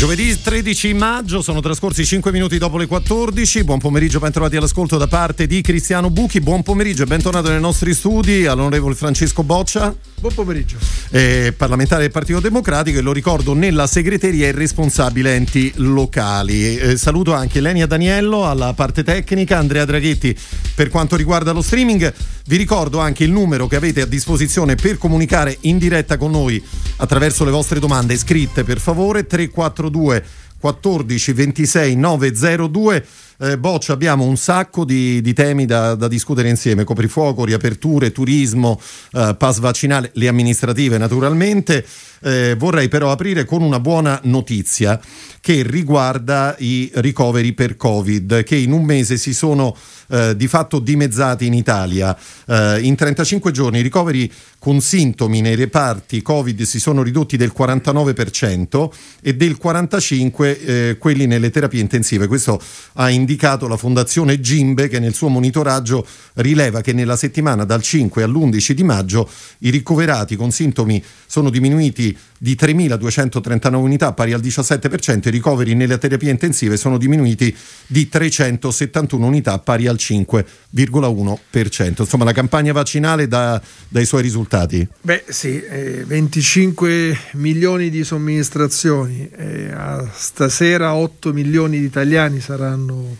Giovedì 13 maggio, sono trascorsi 5 minuti dopo le 14. Buon pomeriggio, bentrovati all'ascolto da parte di Cristiano Buchi. Buon pomeriggio e bentornato nei nostri studi all'onorevole Francesco Boccia. Buon pomeriggio. Eh, parlamentare del Partito Democratico e lo ricordo nella segreteria e responsabile enti locali. Eh, saluto anche Lenia Daniello alla parte tecnica, Andrea Draghetti per quanto riguarda lo streaming. Vi ricordo anche il numero che avete a disposizione per comunicare in diretta con noi attraverso le vostre domande scritte per favore 342 02 14 26 902 eh, Boccia abbiamo un sacco di, di temi da, da, discutere insieme, coprifuoco, riaperture, turismo, eh, pass vaccinale, le amministrative naturalmente. Eh, vorrei però aprire con una buona notizia che riguarda i ricoveri per Covid che in un mese si sono eh, di fatto dimezzati in Italia. Eh, in 35 giorni i ricoveri con sintomi nei reparti Covid si sono ridotti del 49% e del 45% eh, quelli nelle terapie intensive. Questo ha indicato la Fondazione Gimbe che nel suo monitoraggio rileva che nella settimana dal 5 all'11 di maggio i ricoverati con sintomi sono diminuiti di 3.239 unità, pari al 17%, i ricoveri nelle terapie intensive sono diminuiti di 371 unità, pari al 5,1%. Insomma, la campagna vaccinale dà dai suoi risultati. Beh sì, eh, 25 milioni di somministrazioni, eh, stasera 8 milioni di italiani saranno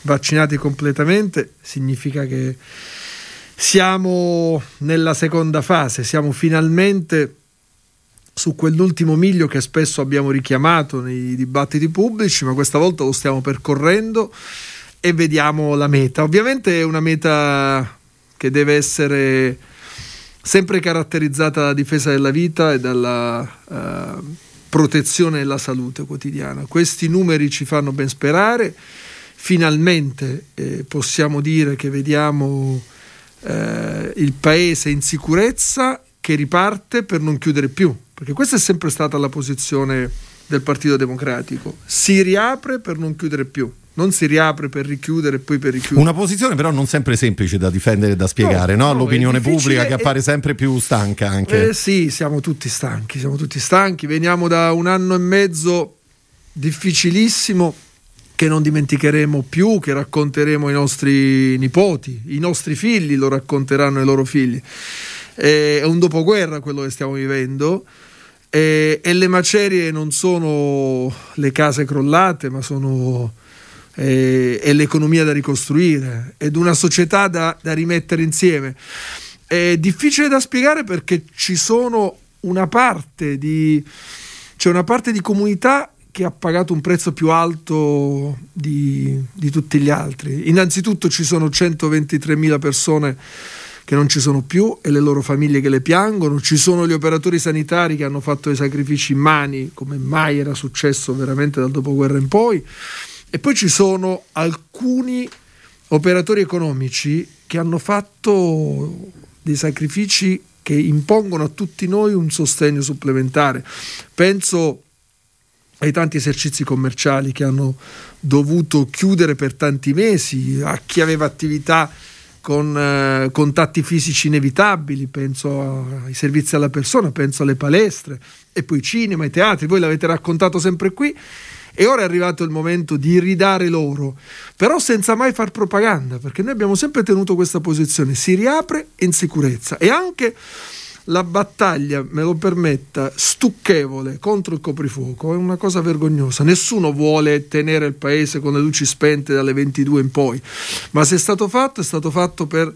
vaccinati completamente, significa che siamo nella seconda fase, siamo finalmente su quell'ultimo miglio che spesso abbiamo richiamato nei dibattiti pubblici, ma questa volta lo stiamo percorrendo e vediamo la meta. Ovviamente è una meta che deve essere sempre caratterizzata dalla difesa della vita e dalla uh, protezione della salute quotidiana. Questi numeri ci fanno ben sperare. Finalmente eh, possiamo dire che vediamo eh, il paese in sicurezza che riparte per non chiudere più perché questa è sempre stata la posizione del Partito Democratico. Si riapre per non chiudere più. Non si riapre per richiudere e poi per richiudere. Una posizione però non sempre semplice da difendere e da spiegare, no? no? L'opinione pubblica che appare sempre più stanca anche. Eh, sì, siamo tutti stanchi, siamo tutti stanchi. Veniamo da un anno e mezzo difficilissimo che non dimenticheremo più, che racconteremo ai nostri nipoti, i nostri figli lo racconteranno ai loro figli. È un dopoguerra quello che stiamo vivendo e, e le macerie non sono le case crollate, ma sono eh, è l'economia da ricostruire ed una società da, da rimettere insieme. È difficile da spiegare perché ci sono una parte di c'è una parte di comunità che ha pagato un prezzo più alto di, di tutti gli altri. Innanzitutto ci sono 123.000 persone che non ci sono più e le loro famiglie che le piangono, ci sono gli operatori sanitari che hanno fatto i sacrifici in mani, come mai era successo veramente dal dopoguerra in poi, e poi ci sono alcuni operatori economici che hanno fatto dei sacrifici che impongono a tutti noi un sostegno supplementare. Penso ai tanti esercizi commerciali che hanno dovuto chiudere per tanti mesi, a chi aveva attività con eh, contatti fisici inevitabili, penso ai servizi alla persona, penso alle palestre e poi cinema, i teatri, voi l'avete raccontato sempre qui e ora è arrivato il momento di ridare loro, però senza mai far propaganda, perché noi abbiamo sempre tenuto questa posizione, si riapre in sicurezza e anche la battaglia, me lo permetta, stucchevole contro il coprifuoco è una cosa vergognosa. Nessuno vuole tenere il paese con le luci spente dalle 22 in poi, ma se è stato fatto è stato fatto per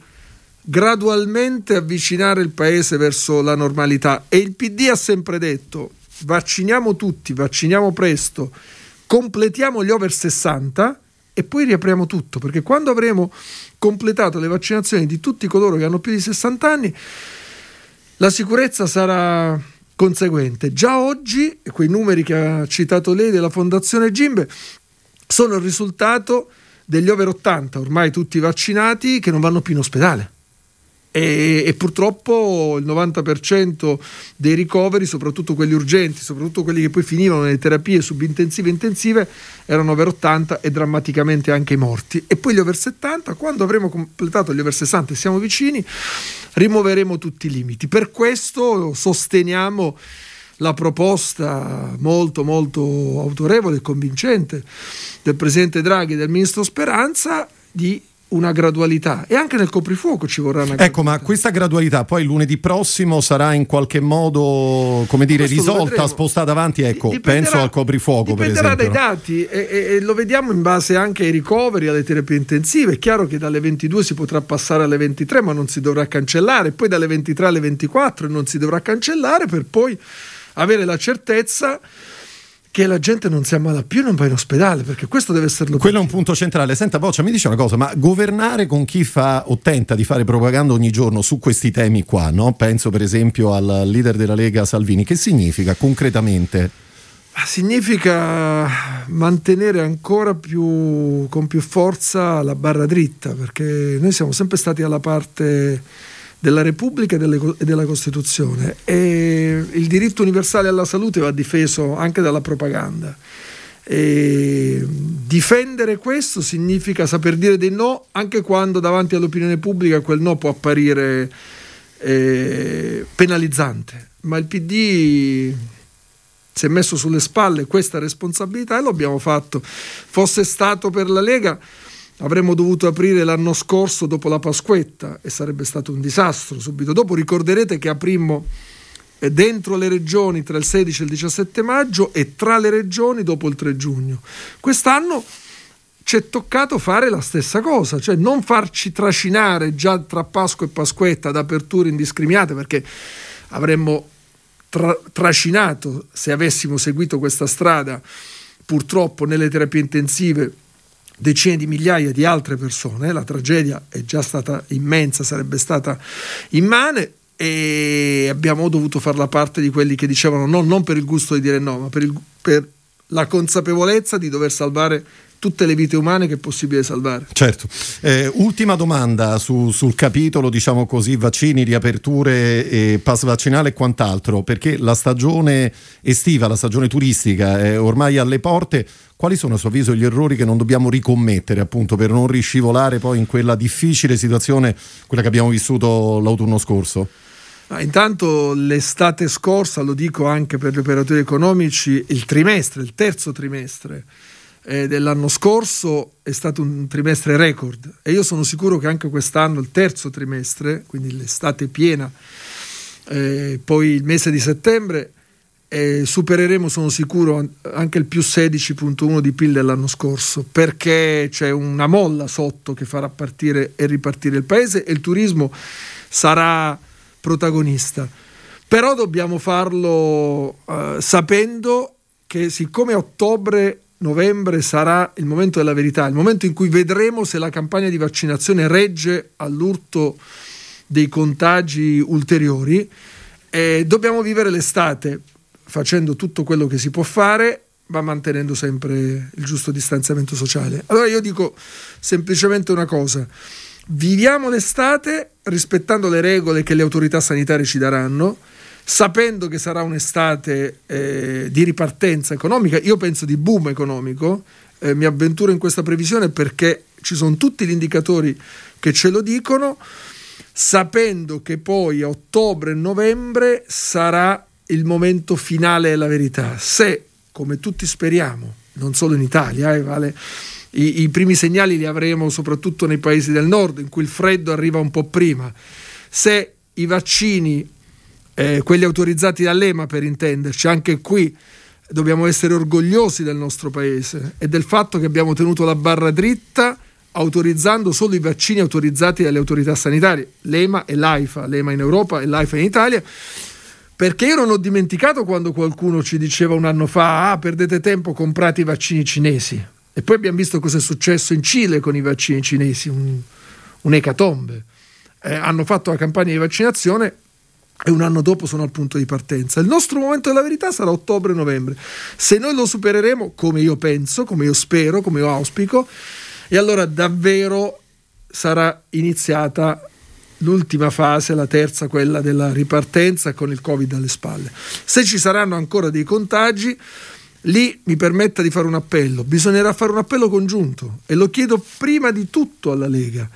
gradualmente avvicinare il paese verso la normalità e il PD ha sempre detto vacciniamo tutti, vacciniamo presto, completiamo gli over 60 e poi riapriamo tutto, perché quando avremo completato le vaccinazioni di tutti coloro che hanno più di 60 anni la sicurezza sarà conseguente. Già oggi, quei numeri che ha citato lei della Fondazione Gimbe sono il risultato degli over 80, ormai tutti vaccinati, che non vanno più in ospedale. E, e, purtroppo il 90% dei ricoveri, soprattutto quelli urgenti, soprattutto quelli che poi finivano nelle terapie subintensive e intensive, erano over 80 e drammaticamente anche i morti. E poi gli over 70, quando avremo completato gli over 60 e siamo vicini, rimuoveremo tutti i limiti. Per questo sosteniamo la proposta molto molto autorevole e convincente del Presidente Draghi e del Ministro Speranza di una gradualità e anche nel coprifuoco ci vorrà una gradualità. Ecco, ma questa gradualità poi lunedì prossimo sarà in qualche modo, come dire, risolta, spostata avanti, ecco, penso al coprifuoco per esempio. Dipenderà dai dati e, e, e, lo vediamo in base anche ai ricoveri, alle terapie intensive. È chiaro che dalle 22 si potrà passare alle 23, ma non si dovrà cancellare, poi dalle 23 alle 24 non si dovrà cancellare per poi avere la certezza che la gente non si ammala più e non va in ospedale, perché questo deve essere l'obiettivo. Quello è un punto centrale. Senta, Boccia, mi dice una cosa, ma governare con chi fa o tenta di fare propaganda ogni giorno su questi temi qua, no? Penso per esempio al leader della Lega Salvini, che significa concretamente? Significa mantenere ancora più, con più forza la barra dritta, perché noi siamo sempre stati alla parte della Repubblica e della Costituzione e il diritto universale alla salute va difeso anche dalla propaganda. E difendere questo significa saper dire dei no anche quando davanti all'opinione pubblica quel no può apparire eh, penalizzante, ma il PD si è messo sulle spalle questa responsabilità e lo abbiamo fatto. Fosse stato per la Lega Avremmo dovuto aprire l'anno scorso dopo la Pasquetta e sarebbe stato un disastro subito dopo. Ricorderete che aprimmo eh, dentro le regioni tra il 16 e il 17 maggio e tra le regioni dopo il 3 giugno. Quest'anno ci è toccato fare la stessa cosa, cioè non farci trascinare già tra Pasqua e Pasquetta ad aperture indiscriminate perché avremmo tra- trascinato se avessimo seguito questa strada purtroppo nelle terapie intensive decine di migliaia di altre persone, la tragedia è già stata immensa, sarebbe stata immane e abbiamo dovuto fare la parte di quelli che dicevano no, non per il gusto di dire no, ma per, il, per la consapevolezza di dover salvare tutte le vite umane che è possibile salvare. Certo. Eh, ultima domanda su, sul capitolo, diciamo così, vaccini, riaperture, e pass vaccinale e quant'altro, perché la stagione estiva, la stagione turistica è ormai alle porte. Quali sono a suo avviso gli errori che non dobbiamo ricommettere appunto per non riscivolare poi in quella difficile situazione, quella che abbiamo vissuto l'autunno scorso? Ah, intanto l'estate scorsa, lo dico anche per gli operatori economici, il trimestre, il terzo trimestre eh, dell'anno scorso è stato un trimestre record e io sono sicuro che anche quest'anno, il terzo trimestre, quindi l'estate piena, eh, poi il mese di settembre, eh, supereremo, sono sicuro, anche il più 16.1 di PIL dell'anno scorso, perché c'è una molla sotto che farà partire e ripartire il paese e il turismo sarà protagonista. Però dobbiamo farlo eh, sapendo che siccome ottobre novembre sarà il momento della verità, il momento in cui vedremo se la campagna di vaccinazione regge all'urto dei contagi ulteriori. E dobbiamo vivere l'estate facendo tutto quello che si può fare, ma mantenendo sempre il giusto distanziamento sociale. Allora io dico semplicemente una cosa. Viviamo l'estate rispettando le regole che le autorità sanitarie ci daranno, sapendo che sarà un'estate eh, di ripartenza economica, io penso di boom economico, eh, mi avventuro in questa previsione perché ci sono tutti gli indicatori che ce lo dicono, sapendo che poi a ottobre e novembre sarà il momento finale della verità. Se, come tutti speriamo, non solo in Italia, eh, vale, i, i primi segnali li avremo soprattutto nei paesi del nord, in cui il freddo arriva un po' prima, se i vaccini eh, quelli autorizzati dall'EMA per intenderci, anche qui dobbiamo essere orgogliosi del nostro paese e del fatto che abbiamo tenuto la barra dritta autorizzando solo i vaccini autorizzati dalle autorità sanitarie, l'EMA e l'AIFA, l'EMA in Europa e l'AIFA in Italia, perché io non ho dimenticato quando qualcuno ci diceva un anno fa, ah, perdete tempo, comprate i vaccini cinesi. E poi abbiamo visto cosa è successo in Cile con i vaccini cinesi, un, un'ecatombe. Eh, hanno fatto la campagna di vaccinazione e un anno dopo sono al punto di partenza. Il nostro momento della verità sarà ottobre-novembre. Se noi lo supereremo, come io penso, come io spero, come io auspico, e allora davvero sarà iniziata l'ultima fase, la terza, quella della ripartenza con il Covid alle spalle. Se ci saranno ancora dei contagi, lì mi permetta di fare un appello. Bisognerà fare un appello congiunto e lo chiedo prima di tutto alla Lega.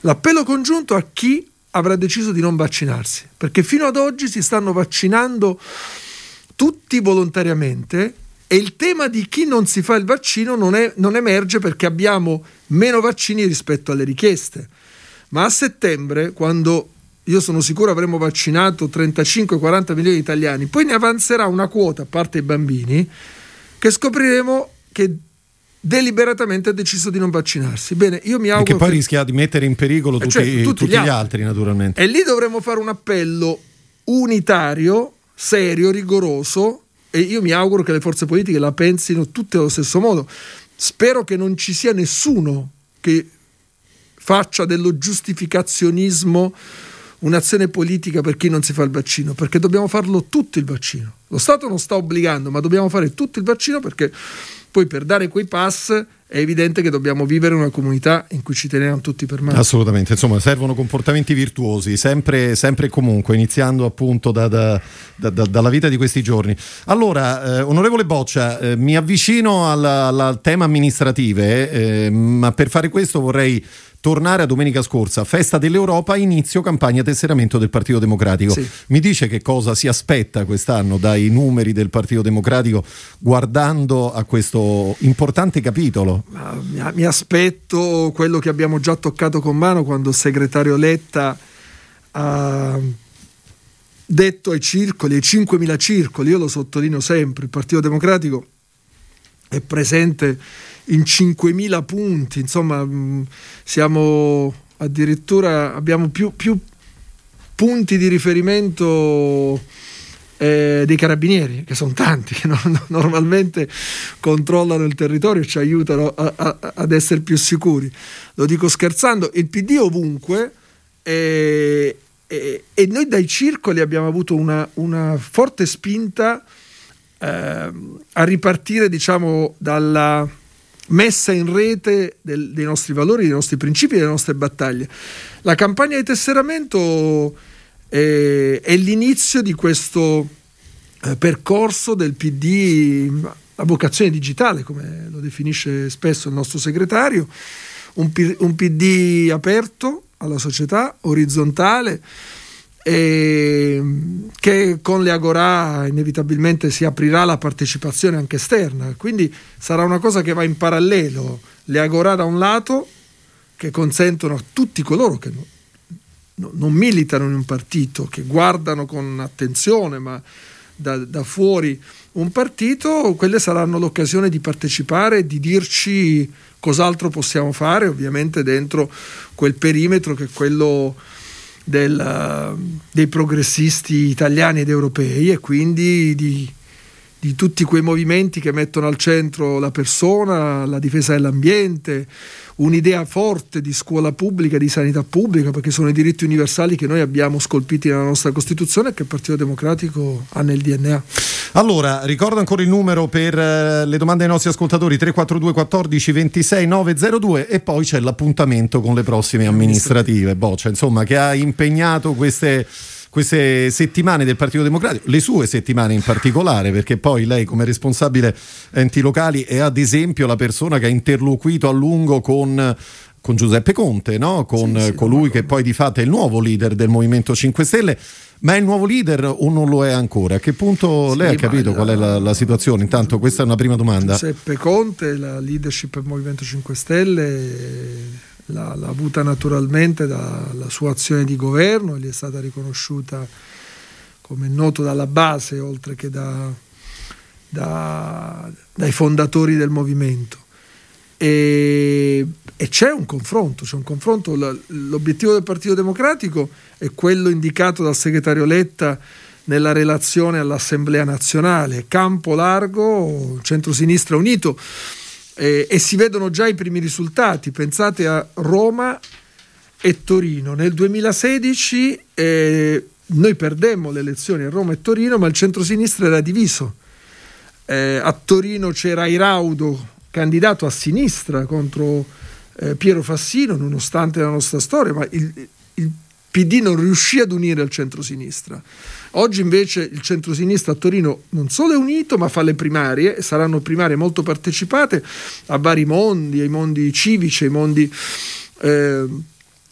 L'appello congiunto a chi avrà deciso di non vaccinarsi, perché fino ad oggi si stanno vaccinando tutti volontariamente e il tema di chi non si fa il vaccino non, è, non emerge perché abbiamo meno vaccini rispetto alle richieste. Ma a settembre, quando io sono sicuro avremo vaccinato 35-40 milioni di italiani, poi ne avanzerà una quota, a parte i bambini, che scopriremo che deliberatamente ha deciso di non vaccinarsi. Bene, io mi auguro. E che poi che... rischia di mettere in pericolo tutti, cioè, tutti, tutti gli, altri. altri, naturalmente. E lì dovremo fare un appello unitario, serio, rigoroso. E io mi auguro che le forze politiche la pensino tutte allo stesso modo. Spero che non ci sia nessuno che faccia dello giustificazionismo un'azione politica per chi non si fa il vaccino, perché dobbiamo farlo tutto il vaccino. Lo Stato non sta obbligando, ma dobbiamo fare tutto il vaccino perché poi per dare quei pass è evidente che dobbiamo vivere una comunità in cui ci teniamo tutti per mano. Assolutamente, insomma servono comportamenti virtuosi, sempre, e comunque, iniziando appunto da, da, da, dalla vita di questi giorni. Allora, eh, onorevole Boccia, eh, mi avvicino al tema amministrative, eh, ma per fare questo vorrei tornare a domenica scorsa, festa dell'Europa, inizio campagna tesseramento del Partito Democratico. Sì. Mi dice che cosa si aspetta quest'anno dai numeri del Partito Democratico guardando a questo importante capitolo? Mi aspetto quello che abbiamo già toccato con mano quando il segretario Letta ha detto ai circoli, ai 5.000 circoli, io lo sottolineo sempre, il Partito Democratico è presente in 5.000 punti, insomma mm, siamo addirittura, abbiamo più, più punti di riferimento eh, dei carabinieri, che sono tanti, che non, normalmente controllano il territorio e ci aiutano a, a, ad essere più sicuri. Lo dico scherzando, il PD ovunque eh, eh, e noi dai circoli abbiamo avuto una, una forte spinta eh, a ripartire diciamo dalla messa in rete del, dei nostri valori, dei nostri principi, delle nostre battaglie. La campagna di tesseramento è, è l'inizio di questo eh, percorso del PD a vocazione digitale, come lo definisce spesso il nostro segretario, un, un PD aperto alla società, orizzontale, che con le Agorà inevitabilmente si aprirà la partecipazione anche esterna, quindi sarà una cosa che va in parallelo, le Agorà da un lato che consentono a tutti coloro che non, non militano in un partito, che guardano con attenzione ma da, da fuori un partito, quelle saranno l'occasione di partecipare e di dirci cos'altro possiamo fare, ovviamente dentro quel perimetro che è quello del, dei progressisti italiani ed europei e quindi di, di tutti quei movimenti che mettono al centro la persona, la difesa dell'ambiente, un'idea forte di scuola pubblica, di sanità pubblica, perché sono i diritti universali che noi abbiamo scolpiti nella nostra Costituzione e che il Partito Democratico ha nel DNA. Allora, ricordo ancora il numero per eh, le domande ai nostri ascoltatori 342 14 26 902 e poi c'è l'appuntamento con le prossime amministrative, Boccia, insomma, che ha impegnato queste queste settimane del Partito Democratico, le sue settimane in particolare, perché poi lei come responsabile enti locali è ad esempio la persona che ha interloquito a lungo con con Giuseppe Conte, no? con sì, sì, colui che poi di fatto è il nuovo leader del Movimento 5 Stelle. Ma è il nuovo leader o non lo è ancora? A che punto sì, lei ha capito qual è la, la, situazione? Intanto questa è una prima domanda. Giuseppe Conte, la leadership del Movimento 5 Stelle l'ha, l'ha avuta naturalmente dalla sua azione di governo, gli è stata riconosciuta come noto dalla base oltre che da, da, dai fondatori del movimento. E, e, c'è un confronto, c'è un confronto. L'obiettivo del Partito Democratico è quello indicato dal segretario Letta nella relazione all'Assemblea nazionale, campo largo, centro-sinistra unito eh, e si vedono già i primi risultati. Pensate a Roma e Torino. Nel 2016 eh, noi perdemmo le elezioni a Roma e Torino, ma il centrosinistra era diviso. Eh, a Torino c'era Iraudo, candidato a sinistra contro eh, Piero Fassino, nonostante la nostra storia, ma il, il PD non riuscì ad unire il centrosinistra. Oggi invece il centrosinistra a Torino non solo è unito, ma fa le primarie, saranno primarie molto partecipate a vari mondi, ai mondi civici, ai mondi eh,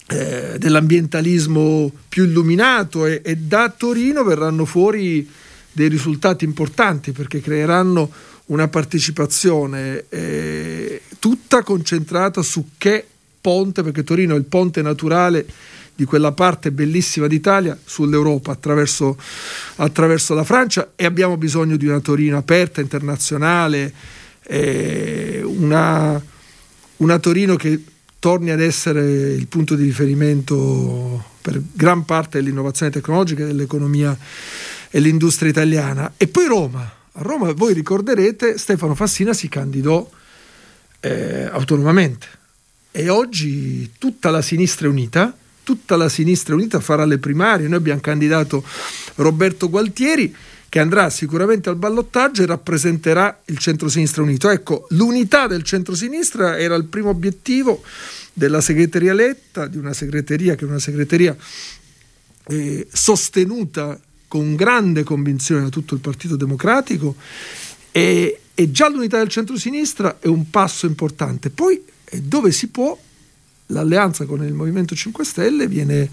eh, dell'ambientalismo più illuminato e, e da Torino verranno fuori dei risultati importanti perché creeranno una partecipazione eh, tutta concentrata su che ponte, perché Torino è il ponte naturale di quella parte bellissima d'Italia sull'Europa attraverso, attraverso la Francia e abbiamo bisogno di una Torino aperta, internazionale, eh, una, una Torino che torni ad essere il punto di riferimento per gran parte dell'innovazione tecnologica dell'economia e l'industria italiana. E poi Roma. A Roma, voi ricorderete, Stefano Fassina si candidò eh, autonomamente e oggi tutta la sinistra è unita, tutta la sinistra unita farà le primarie. Noi abbiamo candidato Roberto Gualtieri che andrà sicuramente al ballottaggio e rappresenterà il centro-sinistra unito. Ecco, l'unità del centro-sinistra era il primo obiettivo della segreteria Letta, di una segreteria che è una segreteria eh, sostenuta con grande convinzione da tutto il Partito Democratico e, e già l'unità del centro-sinistra è un passo importante. Poi eh, dove si può l'alleanza con il Movimento 5 Stelle viene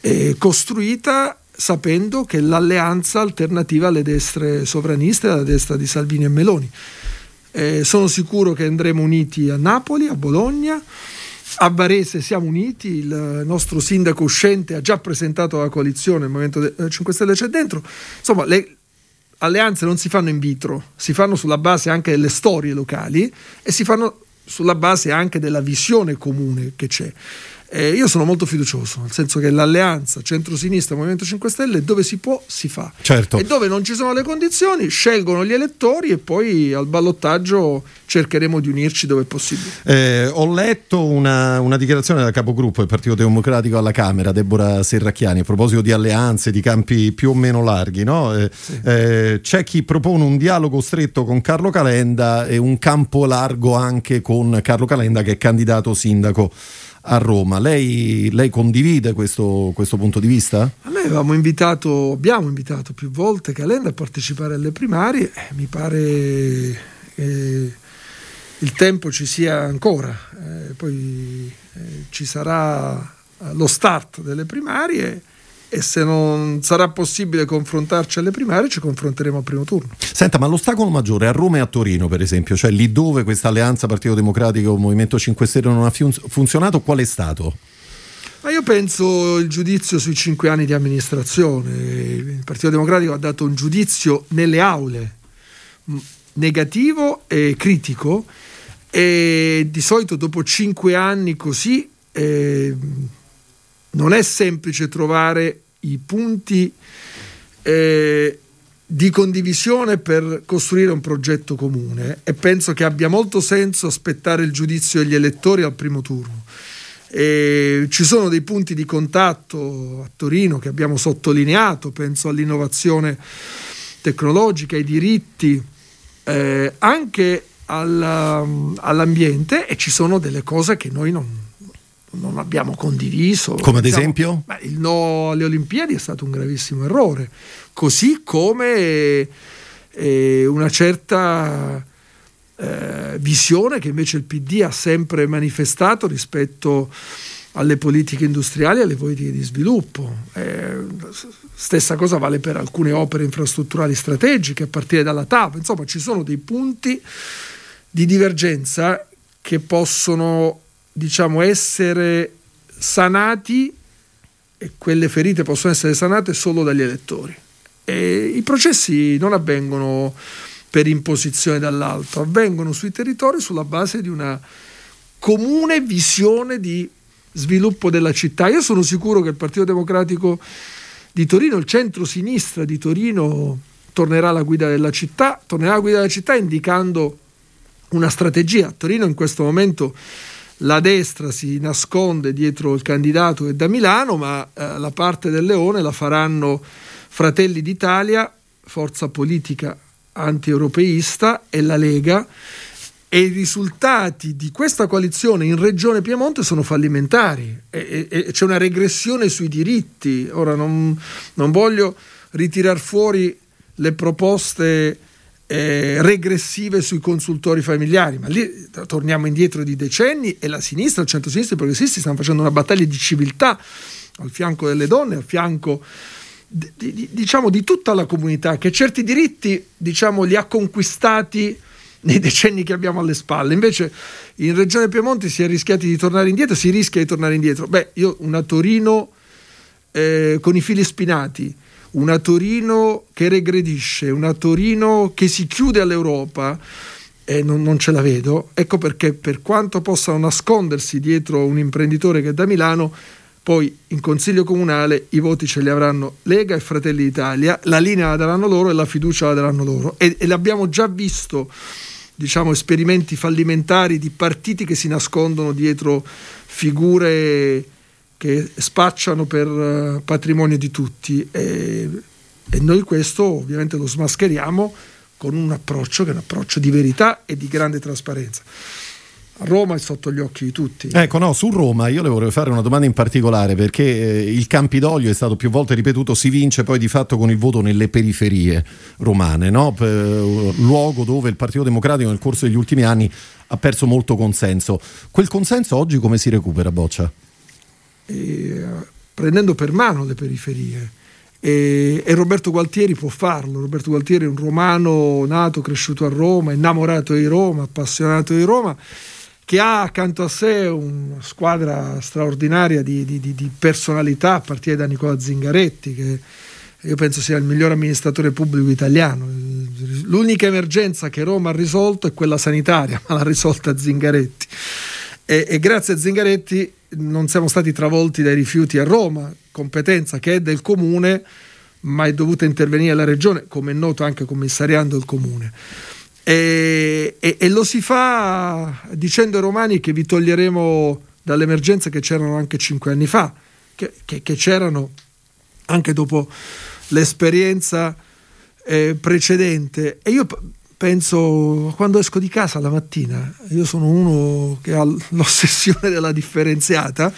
eh, costruita sapendo che l'alleanza alternativa alle destre sovraniste, alla destra di Salvini e Meloni. Eh, sono sicuro che andremo uniti a Napoli, a Bologna, a Varese siamo uniti, il nostro sindaco uscente ha già presentato la coalizione, il Movimento 5 Stelle c'è dentro. Insomma, le alleanze non si fanno in vitro, si fanno sulla base anche delle storie locali e si fanno sulla base anche della visione comune che c'è. Eh, io sono molto fiducioso, nel senso che l'alleanza centro-sinistra Movimento 5 Stelle dove si può si fa certo. e dove non ci sono le condizioni scelgono gli elettori e poi al ballottaggio cercheremo di unirci dove è possibile. Eh, ho letto una, una, dichiarazione dal capogruppo del Partito Democratico alla Camera, Deborah Serracchiani, a proposito di alleanze, di campi più o meno larghi. No? Eh, sì. Eh, c'è chi propone un dialogo stretto con Carlo Calenda e un campo largo anche con Carlo Calenda che è candidato sindaco a Roma. Lei, lei condivide questo, questo, punto di vista? A me avevamo invitato, abbiamo invitato più volte Calenda a partecipare alle primarie, eh, mi pare che il tempo ci sia ancora, eh, poi eh, ci sarà lo start delle primarie e se non sarà possibile confrontarci alle primarie ci confronteremo al primo turno. Senta, ma l'ostacolo maggiore a Roma e a Torino, per esempio, cioè lì dove questa alleanza Partito Democratico Movimento 5 Stelle non ha funzionato, qual è stato? Ma io penso il giudizio sui cinque anni di amministrazione. Il Partito Democratico ha dato un giudizio nelle aule negativo e critico e di solito dopo cinque anni così eh, non è semplice trovare i punti eh, di condivisione per costruire un progetto comune e penso che abbia molto senso aspettare il giudizio degli elettori al primo turno. E ci sono dei punti di contatto a Torino che abbiamo sottolineato, penso all'innovazione tecnologica, ai diritti, eh, anche alla, all'ambiente e ci sono delle cose che noi non, non abbiamo condiviso. Come ad esempio? Beh, il no alle Olimpiadi è stato un gravissimo errore, così come eh, una certa eh, visione che invece il PD ha sempre manifestato rispetto alle politiche industriali e alle politiche di sviluppo. Eh, stessa cosa vale per alcune opere infrastrutturali strategiche, a partire dalla TAP. Insomma, ci sono dei punti di divergenza che possono diciamo, essere sanati e quelle ferite possono essere sanate solo dagli elettori. E I processi non avvengono per imposizione dall'alto, avvengono sui territori sulla base di una comune visione di sviluppo della città. Io sono sicuro che il Partito Democratico di Torino, il centro-sinistra di Torino, tornerà alla guida della città, tornerà alla guida della città indicando una strategia. Torino in questo momento la destra si nasconde dietro il candidato che da Milano, ma eh, la parte del leone la faranno Fratelli d'Italia, forza politica anti-europeista, e la Lega. e i risultati di questa coalizione in Regione Piemonte sono fallimentari e, e, e c'è una regressione sui diritti. Ora non, non voglio ritirare fuori le proposte eh, regressive sui consultori familiari, ma lì torniamo indietro di decenni e la sinistra, il centro-sinistra e i progressisti stanno facendo una battaglia di civiltà al fianco delle donne, al fianco di, di, diciamo, di tutta la comunità che certi diritti diciamo, li ha conquistati nei decenni che abbiamo alle spalle. Invece in Regione Piemonte si è rischiati di tornare indietro, si rischia di tornare indietro. Beh, io una Torino eh, con i fili spinati, una Torino che regredisce, una Torino che si chiude all'Europa, e non, non, ce la vedo. Ecco perché per quanto possano nascondersi dietro un imprenditore che è da Milano, poi in Consiglio Comunale i voti ce li avranno Lega e Fratelli d'Italia, la linea la daranno loro e la fiducia la daranno loro. E, e l'abbiamo già visto, diciamo, esperimenti fallimentari di partiti che si nascondono dietro figure che spacciano per uh, patrimonio di tutti. E, e noi questo ovviamente lo smascheriamo con un approccio che è un approccio di verità e di grande trasparenza. Roma è sotto gli occhi di tutti. Ecco, no, su Roma io le vorrei fare una domanda in particolare perché eh, il Campidoglio è stato più volte ripetuto, si vince poi di fatto con il voto nelle periferie romane, no? P- luogo dove il Partito Democratico nel corso degli ultimi anni ha perso molto consenso. Quel consenso oggi come si recupera, Boccia? E, prendendo per mano le periferie. E, e, Roberto Gualtieri può farlo. Roberto Gualtieri è un romano nato, cresciuto a Roma, innamorato di Roma, appassionato di Roma che ha accanto a sé una squadra straordinaria di, di, di, personalità, a partire da Nicola Zingaretti, che io penso sia il miglior amministratore pubblico italiano. L'unica emergenza che Roma ha risolto è quella sanitaria, ma l'ha risolta Zingaretti. E, e grazie a Zingaretti non siamo stati travolti dai rifiuti a Roma, competenza che è del comune, ma è dovuta intervenire la regione, come è noto anche commissariando il comune. E, e, e, lo si fa dicendo ai romani che vi toglieremo dalle emergenze che c'erano anche cinque anni fa, che, che, che c'erano anche dopo l'esperienza eh, precedente. E io penso, quando esco di casa la mattina, io sono uno che ha l'ossessione della differenziata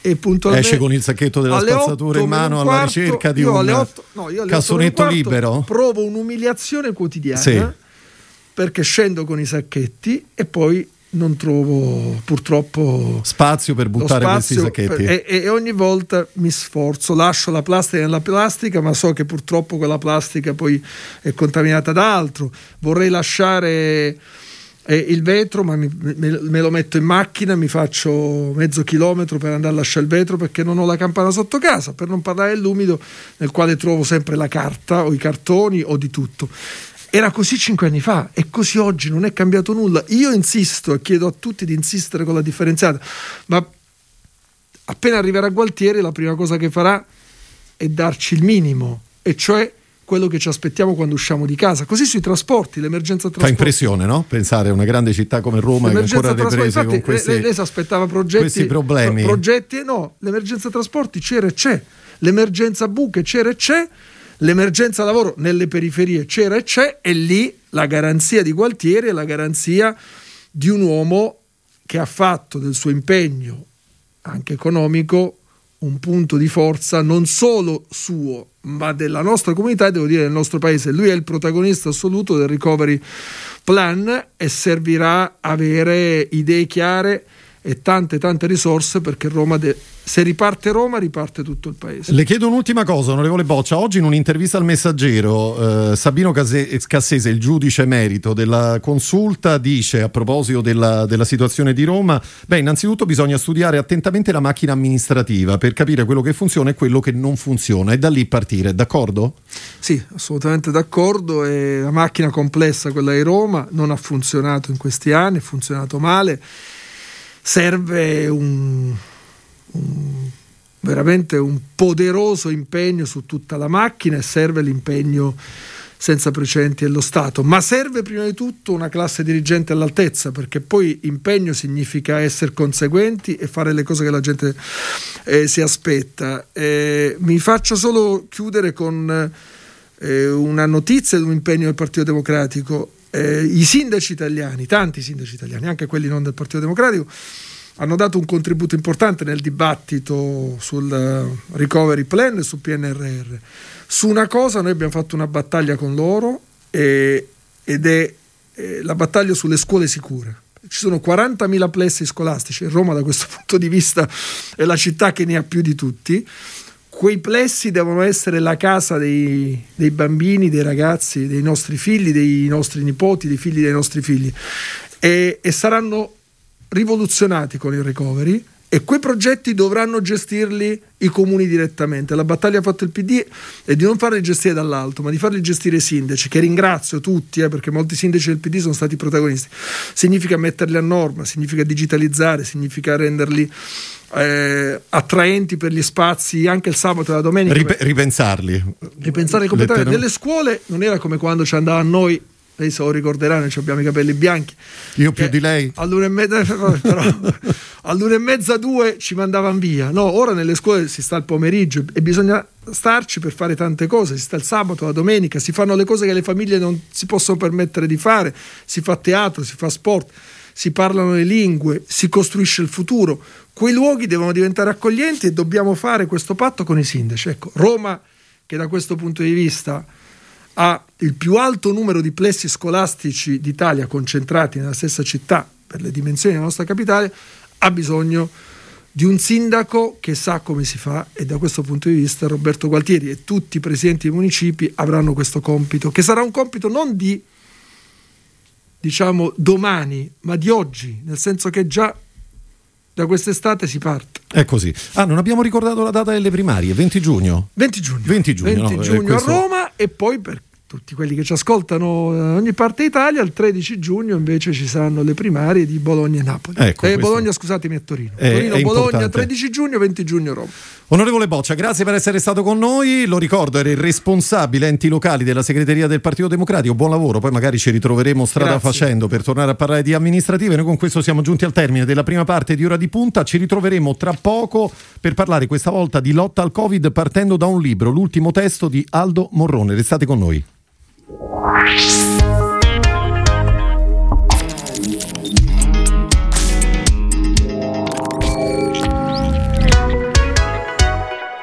e puntualmente esce con il sacchetto della spazzatura in mano alla ricerca di un 8, no, cassonetto libero? provo un'umiliazione quotidiana sì. perché scendo con i sacchetti e poi non trovo purtroppo spazio per buttare spazio questi sacchetti. per, e, e, ogni volta mi sforzo, lascio la plastica nella plastica ma so che purtroppo quella plastica poi è contaminata da altro. Vorrei lasciare eh, il vetro ma mi, me, me, lo metto in macchina mi faccio mezzo chilometro per andare a lasciare il vetro perché non ho la campana sotto casa per non parlare dell'umido nel quale trovo sempre la carta o i cartoni o di tutto era così cinque anni fa e così oggi non è cambiato nulla. Io insisto e chiedo a tutti di insistere con la differenziata, ma appena arriverà Gualtieri la prima cosa che farà è darci il minimo, e cioè quello che ci aspettiamo quando usciamo di casa. Così sui trasporti, l'emergenza trasporti. Fa impressione, no? Pensare a una grande città come Roma che ancora riprese con questi, lei, lei si aspettava progetti, questi problemi. Progetti, no, l'emergenza trasporti c'era e c'è, l'emergenza buche c'era e c'è L'emergenza lavoro nelle periferie c'era e c'è e lì la garanzia di Gualtieri è la garanzia di un uomo che ha fatto del suo impegno anche economico un punto di forza non solo suo, ma della nostra comunità e devo dire del nostro paese. Lui è il protagonista assoluto del recovery plan e servirà avere idee chiare e tante tante risorse perché Roma de- se riparte Roma riparte tutto il paese. Le chiedo un'ultima cosa, onorevole Boccia. Oggi in un'intervista al Messaggero eh, Sabino Cassese, il giudice emerito della consulta, dice a proposito della, della, situazione di Roma, beh innanzitutto bisogna studiare attentamente la macchina amministrativa per capire quello che funziona e quello che non funziona e da lì partire, d'accordo? Sì, assolutamente d'accordo. È la macchina complessa, quella di Roma, non ha funzionato in questi anni, ha funzionato male serve un, un, veramente un poderoso impegno su tutta la macchina e serve l'impegno senza precedenti dello Stato, ma serve prima di tutto una classe dirigente all'altezza, perché poi impegno significa essere conseguenti e fare le cose che la gente eh, si aspetta. Eh, mi faccio solo chiudere con eh, una notizia di un impegno del Partito Democratico eh, i sindaci italiani, tanti sindaci italiani, anche quelli non del Partito Democratico, hanno dato un contributo importante nel dibattito sul eh, recovery plan e sul PNRR. Su una cosa noi abbiamo fatto una battaglia con loro e, ed è eh, la battaglia sulle scuole sicure. Ci sono 40.000 plessi scolastici Roma da questo punto di vista è la città che ne ha più di tutti. Quei plessi devono essere la casa dei, dei bambini, dei ragazzi, dei nostri figli, dei nostri nipoti, dei figli dei nostri figli e, e saranno rivoluzionati con il recovery e quei progetti dovranno gestirli i comuni direttamente. La battaglia fatta il PD è di non farli gestire dall'alto, ma di farli gestire i sindaci, che ringrazio tutti, eh, perché molti sindaci del PD sono stati protagonisti. Significa metterli a norma, significa digitalizzare, significa renderli eh, attraenti per gli spazi anche il sabato e la domenica. Rip- ripensarli. Ripensarli completamente. Nelle scuole non era come quando ci andava a noi lei se lo ricorderà, noi abbiamo i capelli bianchi. Io più di lei. All'una e mezza, però, all'una e mezza, due ci mandavano via. No, ora nelle scuole si sta il pomeriggio e bisogna starci per fare tante cose. Si sta il sabato, la domenica, si fanno le cose che le famiglie non si possono permettere di fare. Si fa teatro, si fa sport, si parlano le lingue, si costruisce il futuro. Quei luoghi devono diventare accoglienti e dobbiamo fare questo patto con i sindaci. Ecco, Roma, che da questo punto di vista ha il più alto numero di plessi scolastici d'Italia concentrati nella stessa città per le dimensioni della nostra capitale, ha bisogno di un sindaco che sa come si fa e da questo punto di vista Roberto Gualtieri e tutti i presidenti dei municipi avranno questo compito, che sarà un compito non di diciamo domani, ma di oggi, nel senso che già da quest'estate si parte. È così. Ah, non abbiamo ricordato la data delle primarie, 20 giugno. 20 giugno. 20 giugno, 20 no, giugno questo... a Roma e poi per tutti quelli che ci ascoltano da ogni parte d'Italia, il 13 giugno invece ci saranno le primarie di Bologna e Napoli. Ecco, eh, Bologna, scusatemi, a Torino. È, Torino, è Bologna, importante. 13 giugno, 20 giugno Roma. Onorevole Boccia, grazie per essere stato con noi. Lo ricordo, era il responsabile enti locali della segreteria del Partito Democratico. Buon lavoro, poi magari ci ritroveremo strada Grazie. facendo per tornare a parlare di amministrative. Noi con questo siamo giunti al termine della prima parte di Ora di Punta. Ci ritroveremo tra poco per parlare questa volta di lotta al Covid partendo da un libro, l'ultimo testo di Aldo Morrone. Restate con noi.